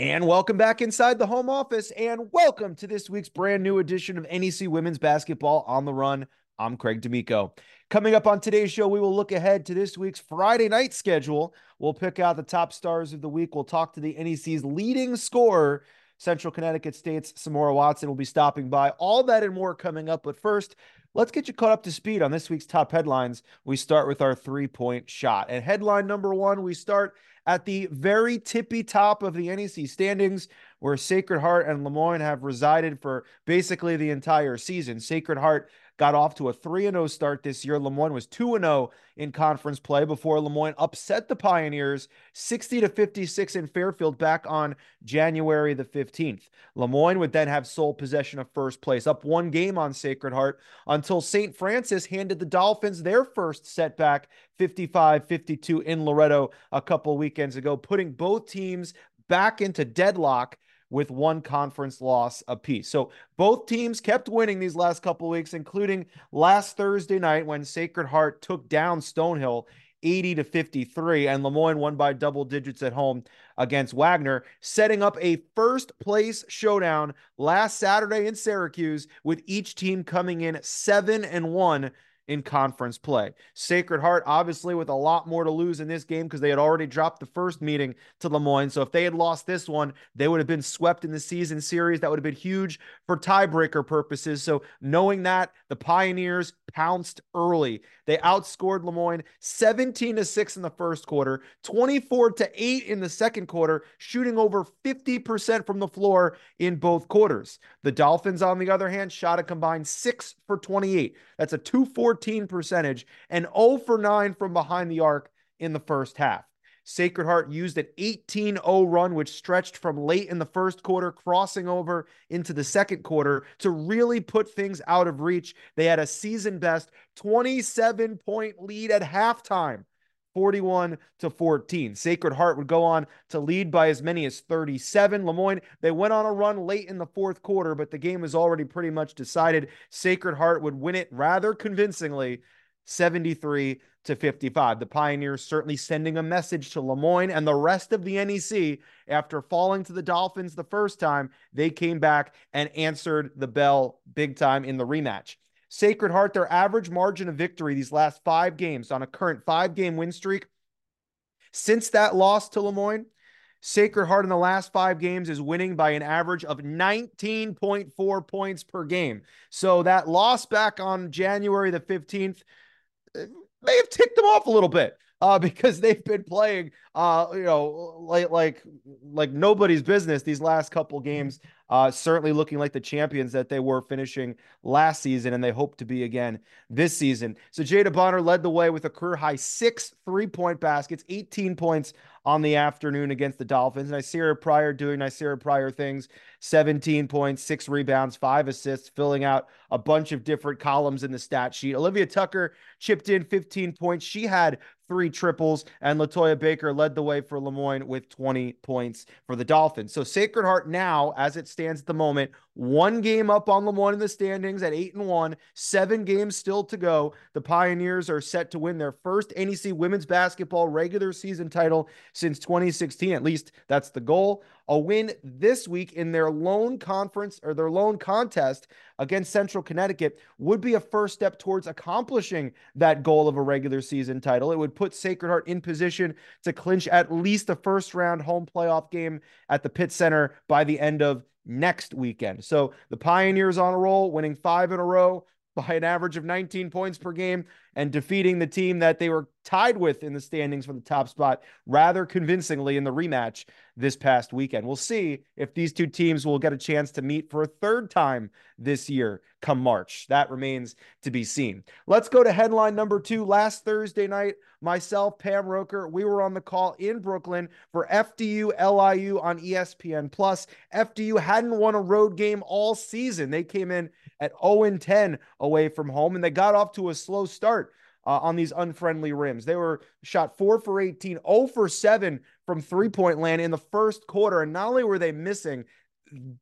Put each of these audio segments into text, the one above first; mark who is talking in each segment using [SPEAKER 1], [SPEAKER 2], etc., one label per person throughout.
[SPEAKER 1] And welcome back inside the home office, and welcome to this week's brand new edition of NEC Women's Basketball on the Run. I'm Craig D'Amico. Coming up on today's show, we will look ahead to this week's Friday night schedule. We'll pick out the top stars of the week. We'll talk to the NEC's leading scorer, Central Connecticut State's Samora Watson will be stopping by. All that and more coming up. But first, let's get you caught up to speed on this week's top headlines. We start with our three point shot. And headline number one, we start at the very tippy top of the NEC standings, where Sacred Heart and Le Moyne have resided for basically the entire season. Sacred Heart got off to a 3 0 start this year. Le Moyne was 2 0 in conference play before Le Moyne upset the Pioneers 60 to 56 in Fairfield back on January the 15th. Le Moyne would then have sole possession of first place, up one game on Sacred Heart until St. Francis handed the Dolphins their first setback 55 52 in Loretto a couple weekends ago, putting both teams back into deadlock with one conference loss apiece. So both teams kept winning these last couple weeks, including last Thursday night when Sacred Heart took down Stonehill 80 to 53, and Le Moyne won by double digits at home against Wagner, setting up a first place showdown last Saturday in Syracuse, with each team coming in seven and one in conference play. Sacred Heart, obviously, with a lot more to lose in this game because they had already dropped the first meeting to Le Moyne. So if they had lost this one, they would have been swept in the season series. That would have been huge for tiebreaker purposes. So knowing that, the Pioneers pounced early. They outscored Le Moyne 17 to 6 in the first quarter, 24 to 8 in the second quarter, shooting over 50% from the floor in both quarters. The Dolphins, on the other hand, shot a combined 6 for 28. That's a 214 percentage and 0 for 9 from behind the arc in the first half. Sacred Heart used an 18 0 run, which stretched from late in the first quarter, crossing over into the second quarter to really put things out of reach. They had a season best 27 point lead at halftime. 41 to 14. Sacred Heart would go on to lead by as many as 37. Le Moyne, they went on a run late in the fourth quarter, but the game was already pretty much decided. Sacred Heart would win it rather convincingly 73 to 55. The Pioneers certainly sending a message to Le Moyne and the rest of the NEC after falling to the Dolphins the first time. They came back and answered the bell big time in the rematch. Sacred Heart, their average margin of victory these last five games on a current five game win streak. Since that loss to Le Moyne, Sacred Heart in the last five games is winning by an average of 19.4 points per game. So that loss back on January the 15th may have ticked them off a little bit uh, because they've been playing, uh, you know, like like like nobody's business these last couple games. Uh, certainly looking like the champions that they were finishing last season, and they hope to be again this season. So Jada Bonner led the way with a career high six three point baskets, 18 points on the afternoon against the Dolphins. Ny'Ceara Pryor doing Ny'Ceara Pryor things 17 points, six rebounds, five assists, filling out a bunch of different columns in the stat sheet. Olivia Tucker chipped in 15 points. She had three triples, and Latoya Baker led the way for Le Moyne with 20 points for the Dolphins. So Sacred Heart now, as it stands at the moment, one game up on Le Moyne in the standings at eight and one, seven games still to go. The Pioneers are set to win their first NEC women's basketball regular season title since 2016. At least that's the goal. A win this week in their lone conference or their lone contest against Central Connecticut would be a first step towards accomplishing that goal of a regular season title. It would put Sacred Heart in position to clinch at least a first round home playoff game at the Pitt Center by the end of next weekend. So the Pioneers on a roll, winning five in a row by an average of 19 points per game and defeating the team that they were tied with in the standings for the top spot rather convincingly in the rematch this past weekend. We'll see if these two teams will get a chance to meet for a third time this year come March. That remains to be seen. Let's go to headline number two. Last Thursday night, myself, Pam Roker, we were on the call in Brooklyn for FDU LIU on ESPN Plus. FDU hadn't won a road game all season. They came in at 0 10 away from home and they got off to a slow start uh, on these unfriendly rims. They were shot four for 18, 0 for 7 from three point land in the first quarter. And not only were they missing,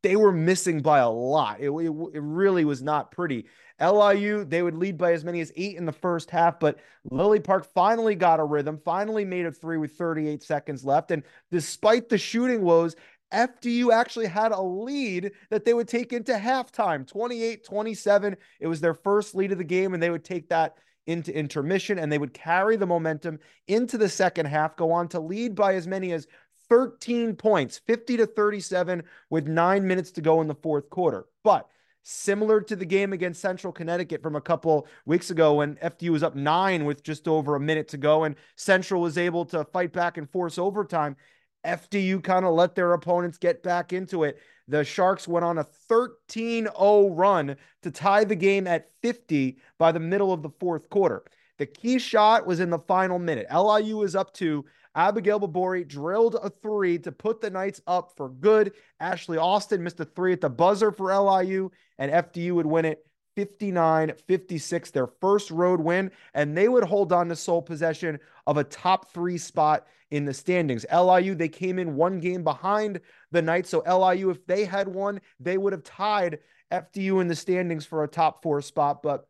[SPEAKER 1] they were missing by a lot. It, it, it, really was not pretty. LIU, they would lead by as many as eight in the first half, but Lily Park finally got a rhythm, finally made a three with 38 seconds left. And despite the shooting woes, FDU actually had a lead that they would take into halftime 28 27. It was their first lead of the game, and they would take that into intermission and they would carry the momentum into the second half, go on to lead by as many as 13 points, 50 to 37, with nine minutes to go in the fourth quarter. But similar to the game against Central Connecticut from a couple weeks ago when FDU was up nine with just over a minute to go and Central was able to fight back and force overtime. FDU kind of let their opponents get back into it. The Sharks went on a 13 0 run to tie the game at 50 by the middle of the fourth quarter. The key shot was in the final minute. LIU was up to Abigail Babori drilled a three to put the Knights up for good. Ashley Austin missed a three at the buzzer for LIU, and FDU would win it 59 56, their first road win, and they would hold on to sole possession of a top three spot in the standings. LIU, they came in one game behind the Knights. So LIU, if they had won, they would have tied FDU in the standings for a top four spot. But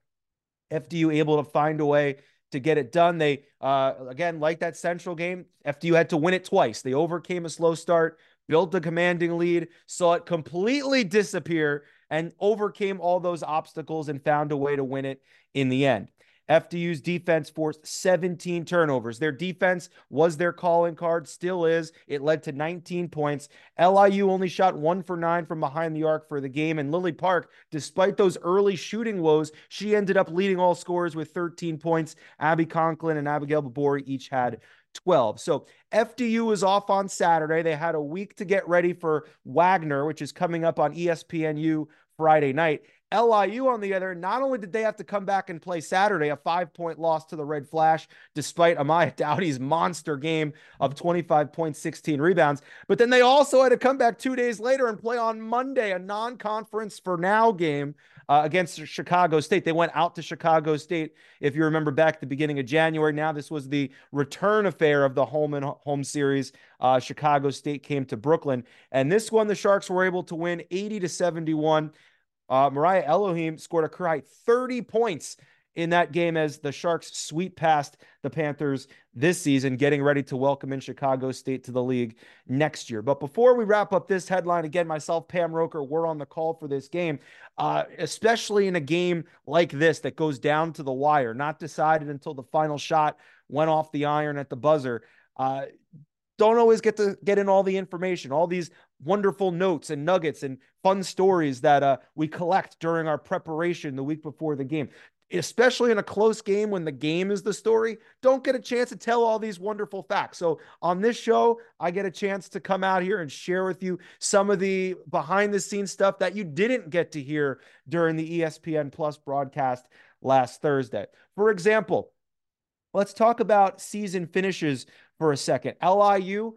[SPEAKER 1] FDU able to find a way to get it done. They, uh, again, like that Central game, FDU had to win it twice. They overcame a slow start, built a commanding lead, saw it completely disappear and overcame all those obstacles and found a way to win it in the end. FDU's defense forced 17 turnovers. Their defense was their calling card, still is. It led to 19 points. LIU only shot one for nine from behind the arc for the game. And Lily Park, despite those early shooting woes, she ended up leading all scorers with 13 points. Abby Conklin and Abigail Babori each had 12. So FDU was off on Saturday. They had a week to get ready for Wagner, which is coming up on ESPNU Friday night. LIU, on the other, not only did they have to come back and play Saturday, a five point loss to the Red Flash, despite Amaya Dowdy's monster game of 25 points, 16 rebounds, but then they also had to come back two days later and play on Monday, a non conference for now game uh, against Chicago State. They went out to Chicago State, if you remember back at the beginning of January. Now, this was the return affair of the home and home series. Uh, Chicago State came to Brooklyn, and this one the Sharks were able to win 80 to 71. Uh, Mariah Elohim scored a career 30 points in that game as the Sharks sweep past the Panthers this season, getting ready to welcome in Chicago State to the league next year. But before we wrap up this headline, again, myself, Pam Roker, we're on the call for this game, uh, especially in a game like this that goes down to the wire, not decided until the final shot went off the iron at the buzzer. Uh, don't always get to get in all the information, all these wonderful notes and nuggets and fun stories that uh, we collect during our preparation the week before the game. Especially in a close game when the game is the story, don't get a chance to tell all these wonderful facts. So, on this show, I get a chance to come out here and share with you some of the behind the scenes stuff that you didn't get to hear during the ESPN Plus broadcast last Thursday. For example, let's talk about season finishes for a second. LIU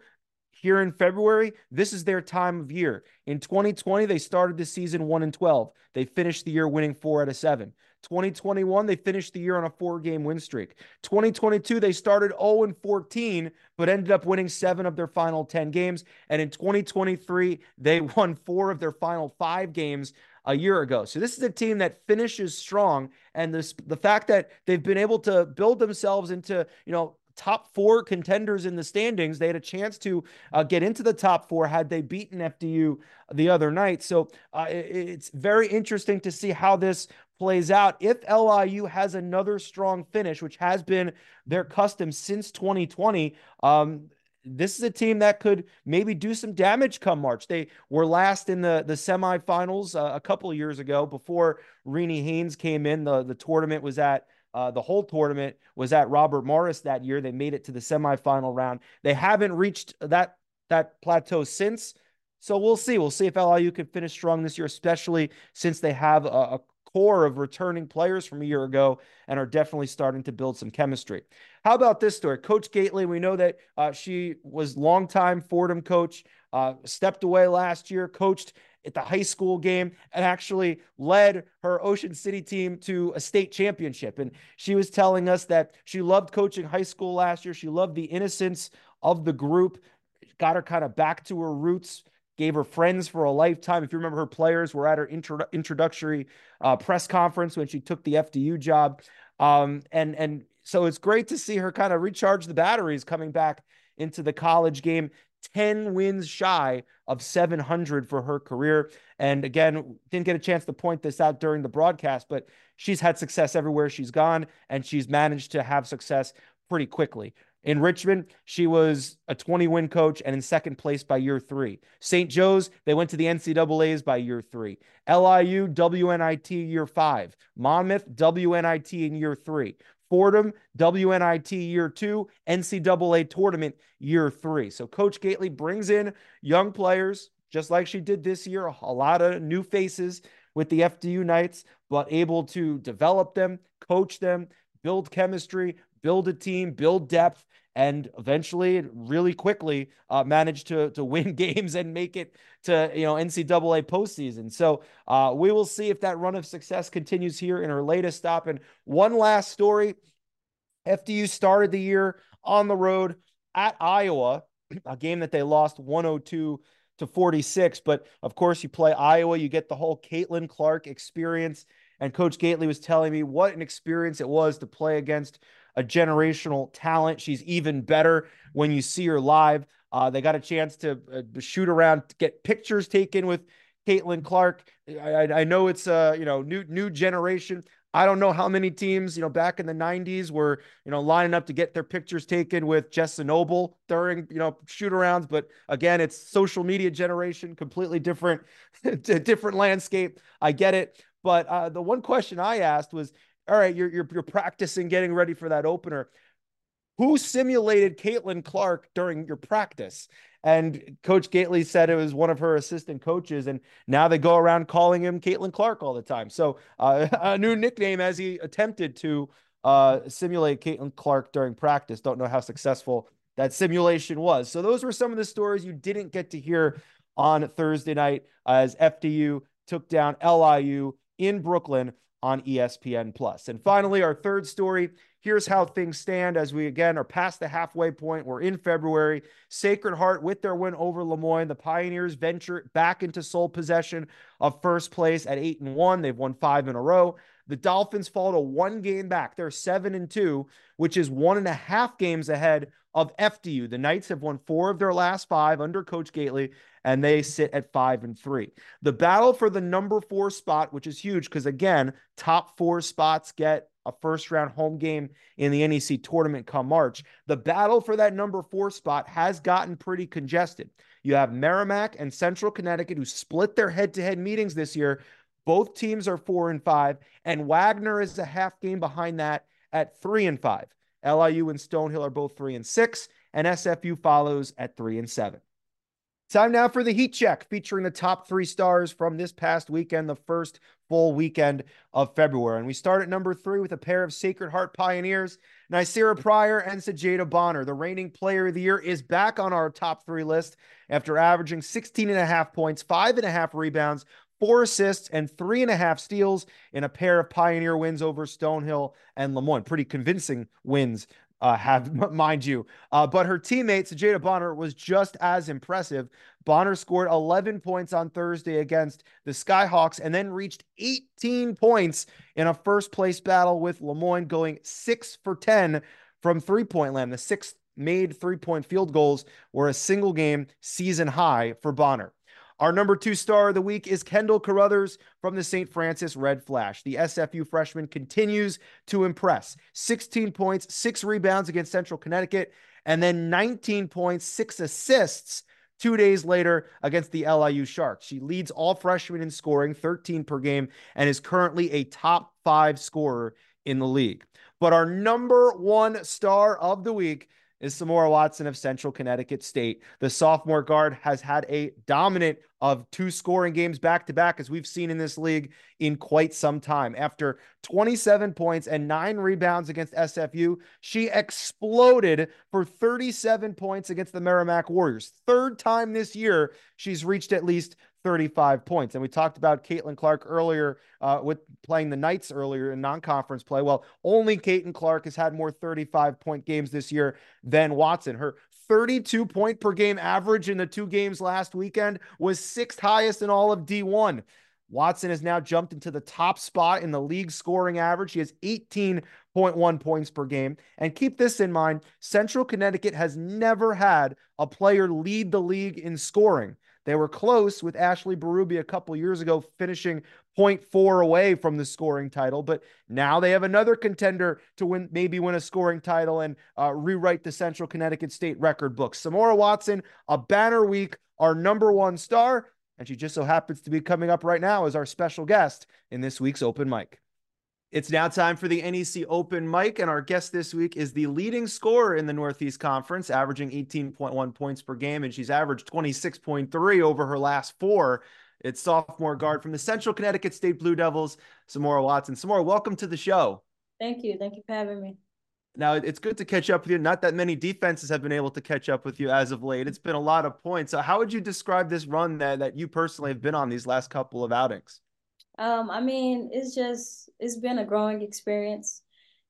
[SPEAKER 1] here in February, this is their time of year. In 2020, they started the season 1 and 12. They finished the year winning 4 out of 7. 2021, they finished the year on a four-game win streak. 2022, they started 0 and 14, but ended up winning 7 of their final 10 games, and in 2023, they won 4 of their final 5 games a year ago. So this is a team that finishes strong and this the fact that they've been able to build themselves into, you know, top four contenders in the standings. They had a chance to uh, get into the top four had they beaten FDU the other night. So uh, it, it's very interesting to see how this plays out. If LIU has another strong finish, which has been their custom since 2020, um, this is a team that could maybe do some damage come March. They were last in the the semifinals uh, a couple of years ago before Renee Haynes came in. The the tournament was at uh, the whole tournament was at Robert Morris that year. They made it to the semifinal round. They haven't reached that that plateau since. So we'll see. We'll see if LIU can finish strong this year, especially since they have a, a core of returning players from a year ago and are definitely starting to build some chemistry. How about this story? Coach Gaitley, we know that uh, she was longtime Fordham coach, uh, stepped away last year, coached at the high school game and actually led her Ocean City team to a state championship. And she was telling us that she loved coaching high school last year. She loved the innocence of the group, got her kind of back to her roots. Gave her friends for a lifetime. If you remember, her players were at her intro- introductory uh, press conference when she took the FDU job, um, and and so it's great to see her kind of recharge the batteries coming back into the college game 10 wins shy of 700 for her career. And again, didn't get a chance to point this out during the broadcast, but she's had success everywhere she's gone, and she's managed to have success pretty quickly. In Richmond, she was a 20 win coach and in second place by year three. St. Joe's, they went to the NCAAs by year three. LIU, WNIT year five. Monmouth, WNIT in year three. Fordham, WNIT year two, NCAA tournament year three. So Coach Gaitley brings in young players, just like she did this year, a lot of new faces with the FDU Knights, but able to develop them, coach them, build chemistry, build a team, build depth, and eventually, really quickly, uh, manage to to win games and make it to you know NCAA postseason. So uh, we will see if that run of success continues here in her latest stop. And one last story: FDU started the year on the road at Iowa, a game that they lost 102 to 46. But of course, you play Iowa, you get the whole Caitlin Clark experience. And Coach Gaitley was telling me what an experience it was to play against a generational talent. She's even better when you see her live. Uh, they got a chance to uh, shoot around, get pictures taken with Caitlin Clark. I, I know it's a you know new new generation. I don't know how many teams, you know, back in the 90s were, you know, lining up to get their pictures taken with Jessa Noble during, you know, shoot arounds. But again, it's social media generation, completely different, different landscape. I get it. But uh, the one question I asked was, all right, you're, you're, you're practicing getting ready for that opener. Who simulated Caitlin Clark during your practice? And Coach Gaitley said it was one of her assistant coaches, and now they go around calling him Caitlin Clark all the time. So uh, a new nickname as he attempted to uh, simulate Caitlin Clark during practice. Don't know how successful that simulation was. So those were some of the stories you didn't get to hear on Thursday night as FDU took down LIU in Brooklyn on ESPN Plus. And finally, our third story. Here's how things stand as we again are past the halfway point. We're in February. Sacred Heart, with their win over Le Moyne, the Pioneers venture back into sole possession of first place at eight and one. They've won five in a row. The Dolphins fall to one game back. They're seven and two, which is one and a half games ahead of FDU. The Knights have won four of their last five under Coach Gaitley, and they sit at five and three. The battle for the number four spot, which is huge because, again, top four spots get a first round home game in the NEC tournament come March. The battle for that number four spot has gotten pretty congested. You have Merrimack and Central Connecticut who split their head to head meetings this year. Both teams are four and five, and Wagner is a half game behind that at three and five. LIU and Stonehill are both three and six, and SFU follows at three and seven. Time now for the heat check, featuring the top three stars from this past weekend, the first full weekend of February. And we start at number three with a pair of Sacred Heart Pioneers, Ny'Ceara Pryor and Sajeda Bonner. The reigning player of the year is back on our top three list after averaging 16 and a half points, five and a half rebounds, four assists, and three and a half steals in a pair of Pioneer wins over Stonehill and Le Moyne. Pretty convincing wins uh, have, mind you. Uh, but her teammate, Jada Bonner, was just as impressive. Bonner scored 11 points on Thursday against the Skyhawks and then reached 18 points in a first place battle with Le Moyne, going six for 10 from three point land. The six made three point field goals were a single game season high for Bonner. Our number two star of the week is Kendall Carruthers from the St. Francis Red Flash. The SFU freshman continues to impress 16 points, six rebounds against Central Connecticut, and then 19 points, six assists two days later against the LIU Sharks. She leads all freshmen in scoring, 13 per game, and is currently a top five scorer in the league. But our number one star of the week is Samora Watson of Central Connecticut State. The sophomore guard has had a dominant of two scoring games back to back, as we've seen in this league in quite some time. After 27 points and nine rebounds against SFU, she exploded for 37 points against the Merrimack Warriors. Third time this year she's reached at least 35 points. And we talked about Caitlin Clark earlier uh, with playing the Knights earlier in non conference play. Well, only Caitlin Clark has had more 35 point games this year than Watson. Her 32 point per game average in the two games last weekend was sixth highest in all of D1. Watson has now jumped into the top spot in the league scoring average. She has 18.1 points per game. And keep this in mind Central Connecticut has never had a player lead the league in scoring. They were close with Ashley Berube a couple years ago, finishing 0.4 away from the scoring title. But now they have another contender to win, maybe win a scoring title and uh, rewrite the Central Connecticut State record book. Samora Watson, a banner week, our number one star. And she just so happens to be coming up right now as our special guest in this week's open mic. It's now time for the NEC Open mic, and our guest this week is the leading scorer in the Northeast Conference, averaging 18.1 points per game, and she's averaged 26.3 over her last four. It's sophomore guard from the Central Connecticut State Blue Devils, Samora Watson. Samora, welcome to the show.
[SPEAKER 2] Thank you. Thank you for having me.
[SPEAKER 1] Now, it's good to catch up with you. Not that many defenses have been able to catch up with you as of late. It's been a lot of points. So, how would you describe this run that, that you personally have been on these last couple of outings?
[SPEAKER 2] Um, I mean, it's just it's been a growing experience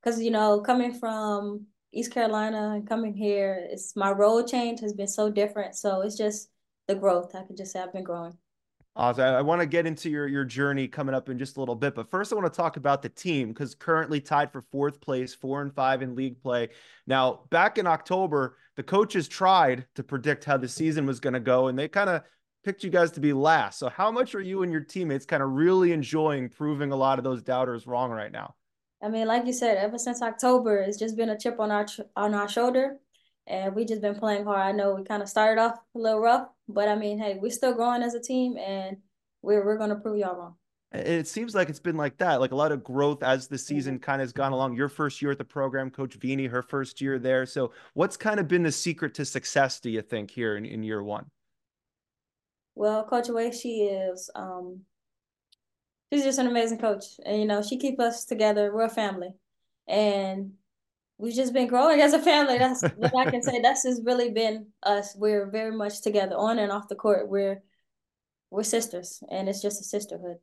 [SPEAKER 2] because you know coming from East Carolina and coming here, it's my role change has been so different. So it's just the growth. I could just say I've been growing.
[SPEAKER 1] Awesome. I want to get into your your journey coming up in just a little bit, but first I want to talk about the team because currently tied for fourth place, four and five in league play. Now, back in October, the coaches tried to predict how the season was going to go, and they kind of picked you guys to be last. So how much are you and your teammates kind of really enjoying proving a lot of those doubters wrong right now?
[SPEAKER 2] I mean, like you said, ever since October, it's just been a chip on our on our shoulder, and we just been playing hard. I know we kind of started off a little rough, but I mean, hey, we're still growing as a team, and we're we're gonna prove y'all wrong.
[SPEAKER 1] It seems like it's been like that, like a lot of growth as the season mm-hmm. kind of has gone along. Your first year at the program, Coach Vini, her first year there. So, what's kind of been the secret to success, do you think, here in, in year one?
[SPEAKER 2] Well, Coach Way, she is um she's just an amazing coach. And you know, she keep us together. We're a family. And we've just been growing as a family. That's what I can say. That's just really been us. We're very much together on and off the court. We're we're sisters and it's just a sisterhood.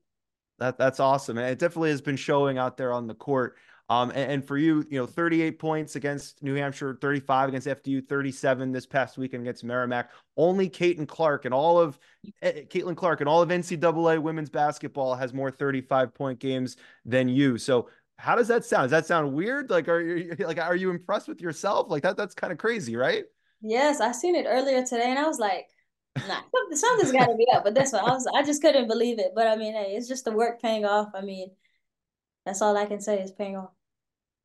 [SPEAKER 1] That that's awesome. And it definitely has been showing out there on the court. Um, and, and, for you, you know, 38 points against New Hampshire, 35 against FDU, 37 this past weekend against Merrimack. Only Caitlin Clark and all of uh, Caitlin Clark and all of NCAA women's basketball has more 35 point games than you. So how does that sound? Does that sound weird? Like, are you like, are you impressed with yourself? Like that, that's kind of crazy, right?
[SPEAKER 2] Yes, I seen it earlier today, and I was like, nah, something's got to be up. But this one, I was, I just couldn't believe it. But I mean, hey, it's just the work paying off. I mean, that's all I can say is paying off.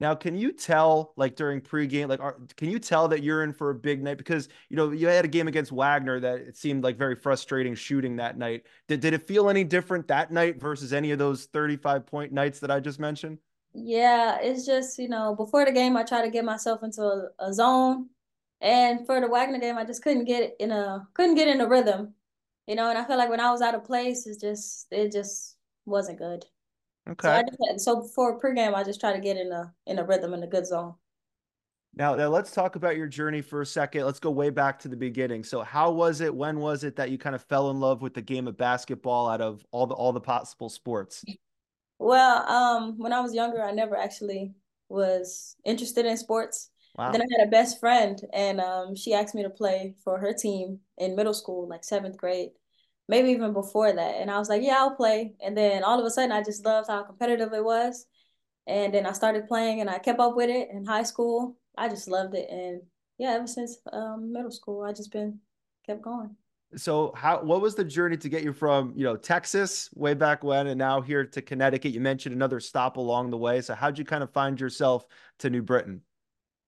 [SPEAKER 1] Now, can you tell, like during pregame, like, are, can you tell that you're in for a big night? Because you know you had a game against Wagner that it seemed like very frustrating shooting that night. Did did it feel any different that night versus any of those 35 point nights that I just mentioned?
[SPEAKER 2] Yeah, it's just you know before the game I try to get myself into a, a zone, and for the Wagner game I just couldn't get in a couldn't get in a rhythm, you know. And I feel like when I was out of place, it just it just wasn't good. Okay. So, I just, so for pregame, I just try to get in a in a rhythm in a good zone.
[SPEAKER 1] Now, now let's talk about your journey for a second. Let's go way back to the beginning. So, how was it? When was it that you kind of fell in love with the game of basketball out of all the all the possible sports?
[SPEAKER 2] Well, um, when I was younger, I never actually was interested in sports. Wow. Then I had a best friend, and um, she asked me to play for her team in middle school, like seventh grade maybe even before that. And I was like, yeah, I'll play. And then all of a sudden, I just loved how competitive it was. And then I started playing and I kept up with it in high school. I just loved it. And yeah, ever since um, middle school, I just been kept going.
[SPEAKER 1] So how what was the journey to get you from, you know, Texas way back when and now here to Connecticut? You mentioned another stop along the way. So how'd you kind of find yourself to New Britain?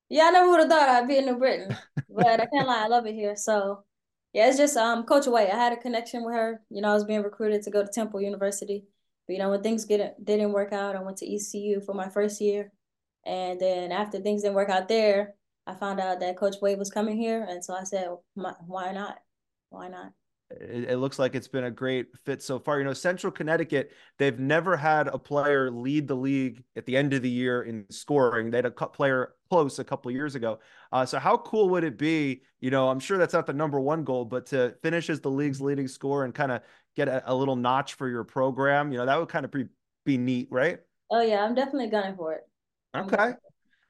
[SPEAKER 2] Yeah, I never would have thought I'd be in New Britain, but I can't lie, I love it here. So yeah, it's just um Coach White. I had a connection with her. You know, I was being recruited to go to Temple University. But, you know, when things get, didn't work out, I went to ECU for my first year. And then after things didn't work out there, I found out that Coach Wade was coming here. And so I said, why not? Why not?
[SPEAKER 1] It, it, looks like it's been a great fit so far. You know, Central Connecticut, they've never had a player lead the league at the end of the year in scoring. They had a player close a couple years ago. Uh, so how cool would it be? You know, I'm sure that's not the number one goal, but to finish as the league's leading scorer and kind of get a, a, little notch for your program, you know, that would kind of be, be neat, right?
[SPEAKER 2] Oh yeah, I'm definitely gunning for it.
[SPEAKER 1] Okay.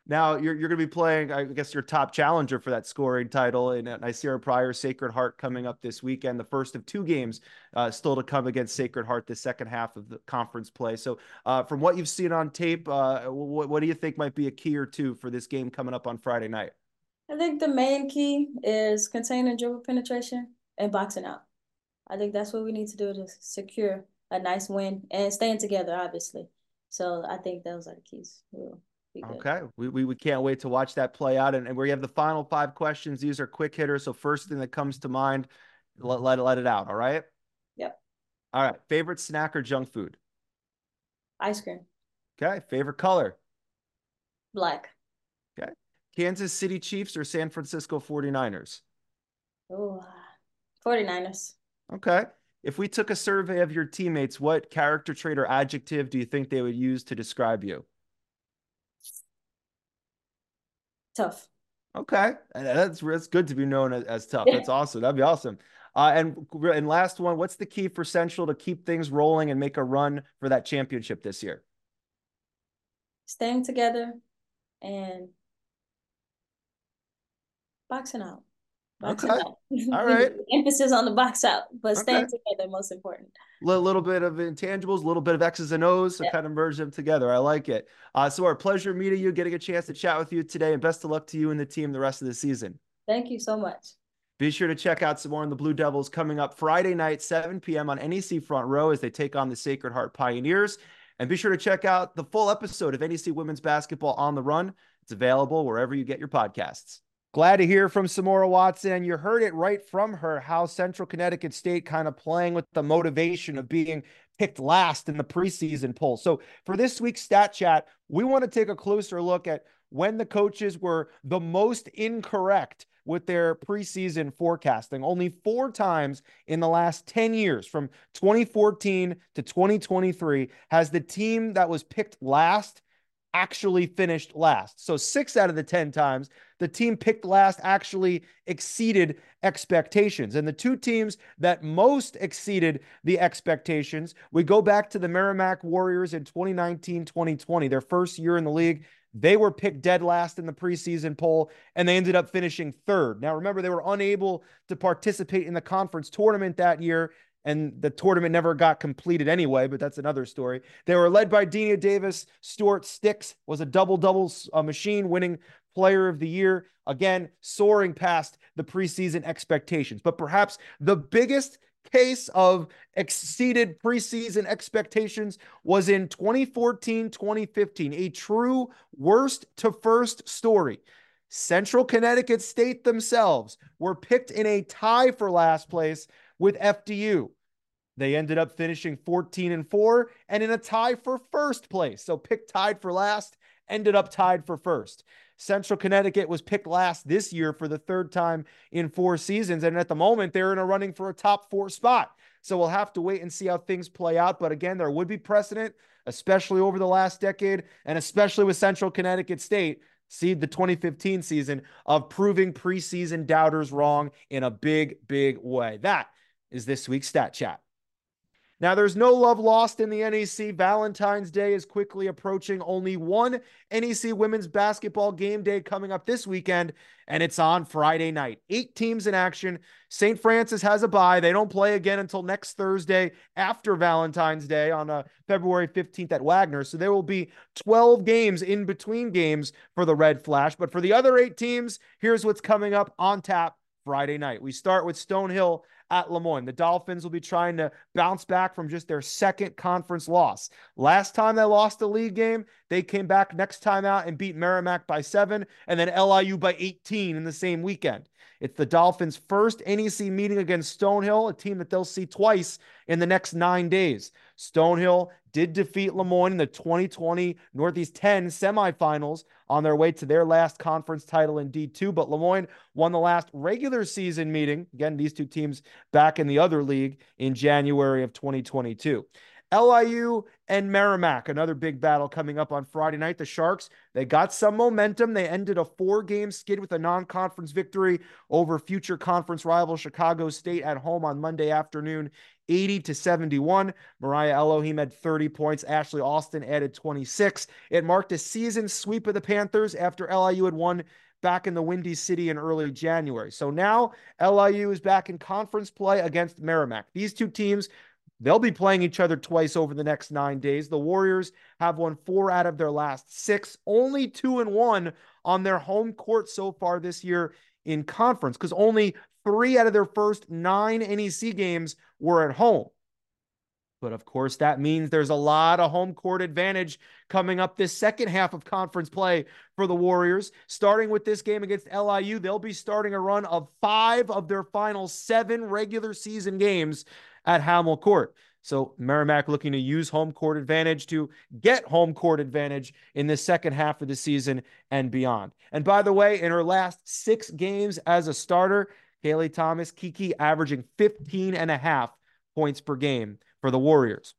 [SPEAKER 1] Now you're you're going to be playing, I guess, your top challenger for that scoring title in Ny'Ceara Pryor Sacred Heart coming up this weekend. The first of two games uh, still to come against Sacred Heart the second half of the conference play. So, uh, from what you've seen on tape, uh, what, what do you think might be a key or two for this game coming up on Friday night?
[SPEAKER 2] I think the main key is containing dribble penetration and boxing out. I think that's what we need to do to secure a nice win and staying together, obviously. So I think those are the keys. We'll
[SPEAKER 1] Okay. We, we, we can't wait to watch that play out. And, and we have the final five questions. These are quick hitters. So first thing that comes to mind, let, let, let it out. All right.
[SPEAKER 2] Yep.
[SPEAKER 1] All right. Favorite snack or junk food?
[SPEAKER 2] Ice cream.
[SPEAKER 1] Okay. Favorite color?
[SPEAKER 2] Black.
[SPEAKER 1] Okay. Kansas City Chiefs or San Francisco 49ers?
[SPEAKER 2] Oh, 49ers.
[SPEAKER 1] Okay. If we took a survey of your teammates, what character trait or adjective do you think they would use to describe you?
[SPEAKER 2] Tough.
[SPEAKER 1] Okay, that's that's good to be known as, as tough. That's awesome. That'd be awesome. Uh, and and last one, what's the key for Central to keep things rolling and make a run for that championship this year?
[SPEAKER 2] Staying together and boxing out.
[SPEAKER 1] Okay. All right.
[SPEAKER 2] Emphasis on the box out, but staying together most important
[SPEAKER 1] A little bit of intangibles, a little bit of X's and O's, so yeah. kind of merge them together. I like it. Uh, so our pleasure meeting you, getting a chance to chat with you today, and best of luck to you and the team the rest of the season.
[SPEAKER 2] Thank you so much.
[SPEAKER 1] Be sure to check out some more on the Blue Devils coming up Friday night, 7 p.m. on NEC Front Row as they take on the Sacred Heart Pioneers. And be sure to check out the full episode of NEC Women's Basketball on the Run. It's available wherever you get your podcasts. Glad to hear from Samora Watson. You heard it right from her how Central Connecticut State kind of playing with the motivation of being picked last in the preseason poll. So for this week's stat chat, we want to take a closer look at when the coaches were the most incorrect with their preseason forecasting. Only four times in the last 10 years, from 2014 to 2023, has the team that was picked last actually finished last. So six out of the 10 times the team picked last actually exceeded expectations. And the two teams that most exceeded the expectations, we go back to the Merrimack Warriors in 2019 2020, their first year in the league. They were picked dead last in the preseason poll and they ended up finishing third. Now, remember, they were unable to participate in the conference tournament that year and the tournament never got completed anyway, but that's another story. They were led by Dina Davis. Stuart Sticks was a double double uh, machine, winning player of the year. Again, soaring past the preseason expectations. But perhaps the biggest case of exceeded preseason expectations was in 2014 2015, a true worst to first story. Central Connecticut State themselves were picked in a tie for last place with FDU. They ended up finishing 14 and 4 and in a tie for first place. So picked tied for last, ended up tied for first. Central Connecticut was picked last this year for the third time in four seasons. And at the moment, they're in a running for a top four spot. So we'll have to wait and see how things play out. But again, there would be precedent, especially over the last decade, and especially with Central Connecticut State, see the 2015 season of proving preseason doubters wrong in a big, big way. That is this week's Stat Chat. Now, there's no love lost in the NEC. Valentine's Day is quickly approaching. Only one NEC women's basketball game day coming up this weekend, and it's on Friday night. Eight teams in action. St. Francis has a bye. They don't play again until next Thursday after Valentine's Day on uh, February 15th at Wagner. So there will be 12 games in between games for the Red Flash. But for the other eight teams, here's what's coming up on tap Friday night. We start with Stonehill at Le Moyne. The Dolphins will be trying to bounce back from just their second conference loss. Last time they lost a league game, they came back next time out and beat Merrimack by seven and then LIU by 18 in the same weekend. It's the Dolphins' first NEC meeting against Stonehill, a team that they'll see twice in the next nine days. Stonehill did defeat Le Moyne in the 2020 Northeast 10 semifinals on their way to their last conference title in D2. But Le Moyne won the last regular season meeting. Again, these two teams back in the other league in January of 2022. LIU and Merrimack, another big battle coming up on Friday night. The Sharks, they got some momentum. They ended a four game skid with a non conference victory over future conference rival Chicago State at home on Monday afternoon, 80 to 71. Mariah Elohim had 30 points. Ashley Austin added 26. It marked a season sweep of the Panthers after LIU had won back in the Windy City in early January. So now LIU is back in conference play against Merrimack. These two teams They'll be playing each other twice over the next nine days. The Warriors have won four out of their last six, only two and one on their home court so far this year in conference, because only three out of their first nine NEC games were at home. But of course, that means there's a lot of home court advantage coming up this second half of conference play for the Warriors. Starting with this game against LIU, they'll be starting a run of five of their final seven regular season games at Hammel Court. So Merrimack looking to use home court advantage to get home court advantage in the second half of the season and beyond. And by the way, in her last six games as a starter, Kaylee Thomas, Kiki averaging 15 and a half points per game for the Warriors.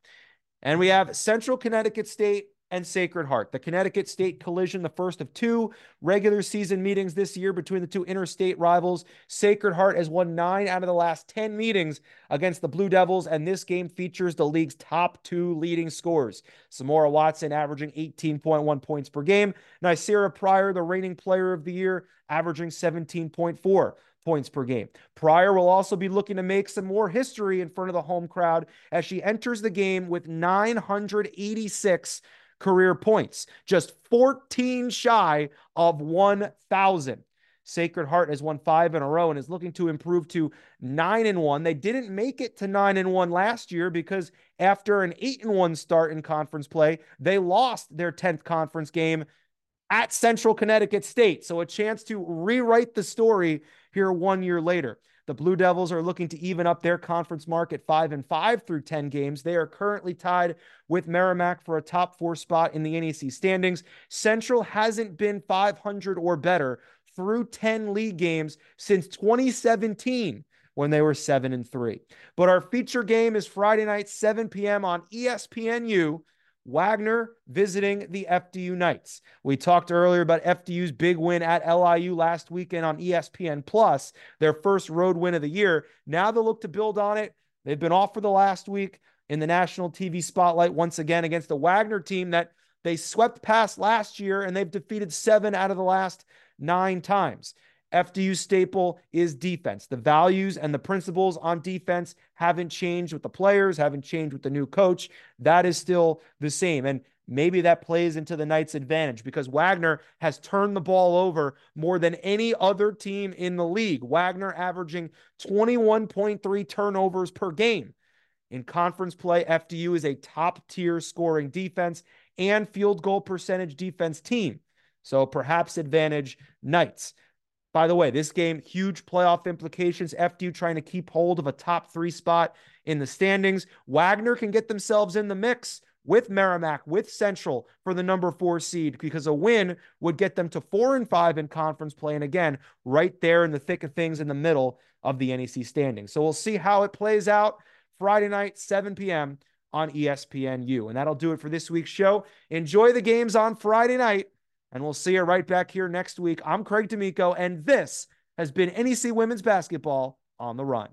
[SPEAKER 1] And we have Central Connecticut State and Sacred Heart. The Connecticut State collision, the first of two regular season meetings this year between the two interstate rivals. Sacred Heart has won nine out of the last 10 meetings against the Blue Devils, and this game features the league's top two leading scorers. Samora Watson averaging 18.1 points per game. Ny'Ceara Pryor, the reigning player of the year, averaging 17.4 points per game. Pryor will also be looking to make some more history in front of the home crowd as she enters the game with 986 career points, just 14 shy of 1,000. Sacred Heart has won five in a row and is looking to improve to nine and one. They didn't make it to nine and one last year because after an eight and one start in conference play, they lost their 10th conference game at Central Connecticut State. So a chance to rewrite the story here one year later. The Blue Devils are looking to even up their conference mark at five and five through 10 games. They are currently tied with Merrimack for a top four spot in the NEC standings. Central hasn't been 500 or better through 10 league games since 2017 when they were 7 and 3. But our feature game is Friday night 7 p.m. on ESPNU Wagner visiting the FDU Knights. We talked earlier about FDU's big win at LIU last weekend on ESPN Plus, their first road win of the year. Now they look to build on it. They've been off for the last week in the national TV spotlight once again against the Wagner team that they swept past last year and they've defeated seven out of the last nine times. FDU staple is defense. The values and the principles on defense haven't changed with the players, haven't changed with the new coach. That is still the same. And maybe that plays into the Knights' advantage because Wagner has turned the ball over more than any other team in the league. Wagner averaging 21.3 turnovers per game. In conference play, FDU is a top tier scoring defense and field goal percentage defense team. So perhaps advantage Knights. By the way, this game, huge playoff implications. FDU trying to keep hold of a top three spot in the standings. Wagner can get themselves in the mix with Merrimack, with Central for the number four seed because a win would get them to four and five in conference play. And again, right there in the thick of things in the middle of the NEC standings. So we'll see how it plays out Friday night, 7 p.m. on ESPNU. And that'll do it for this week's show. Enjoy the games on Friday night. And we'll see you right back here next week. I'm Craig D'Amico, and this has been NEC Women's Basketball on the Run.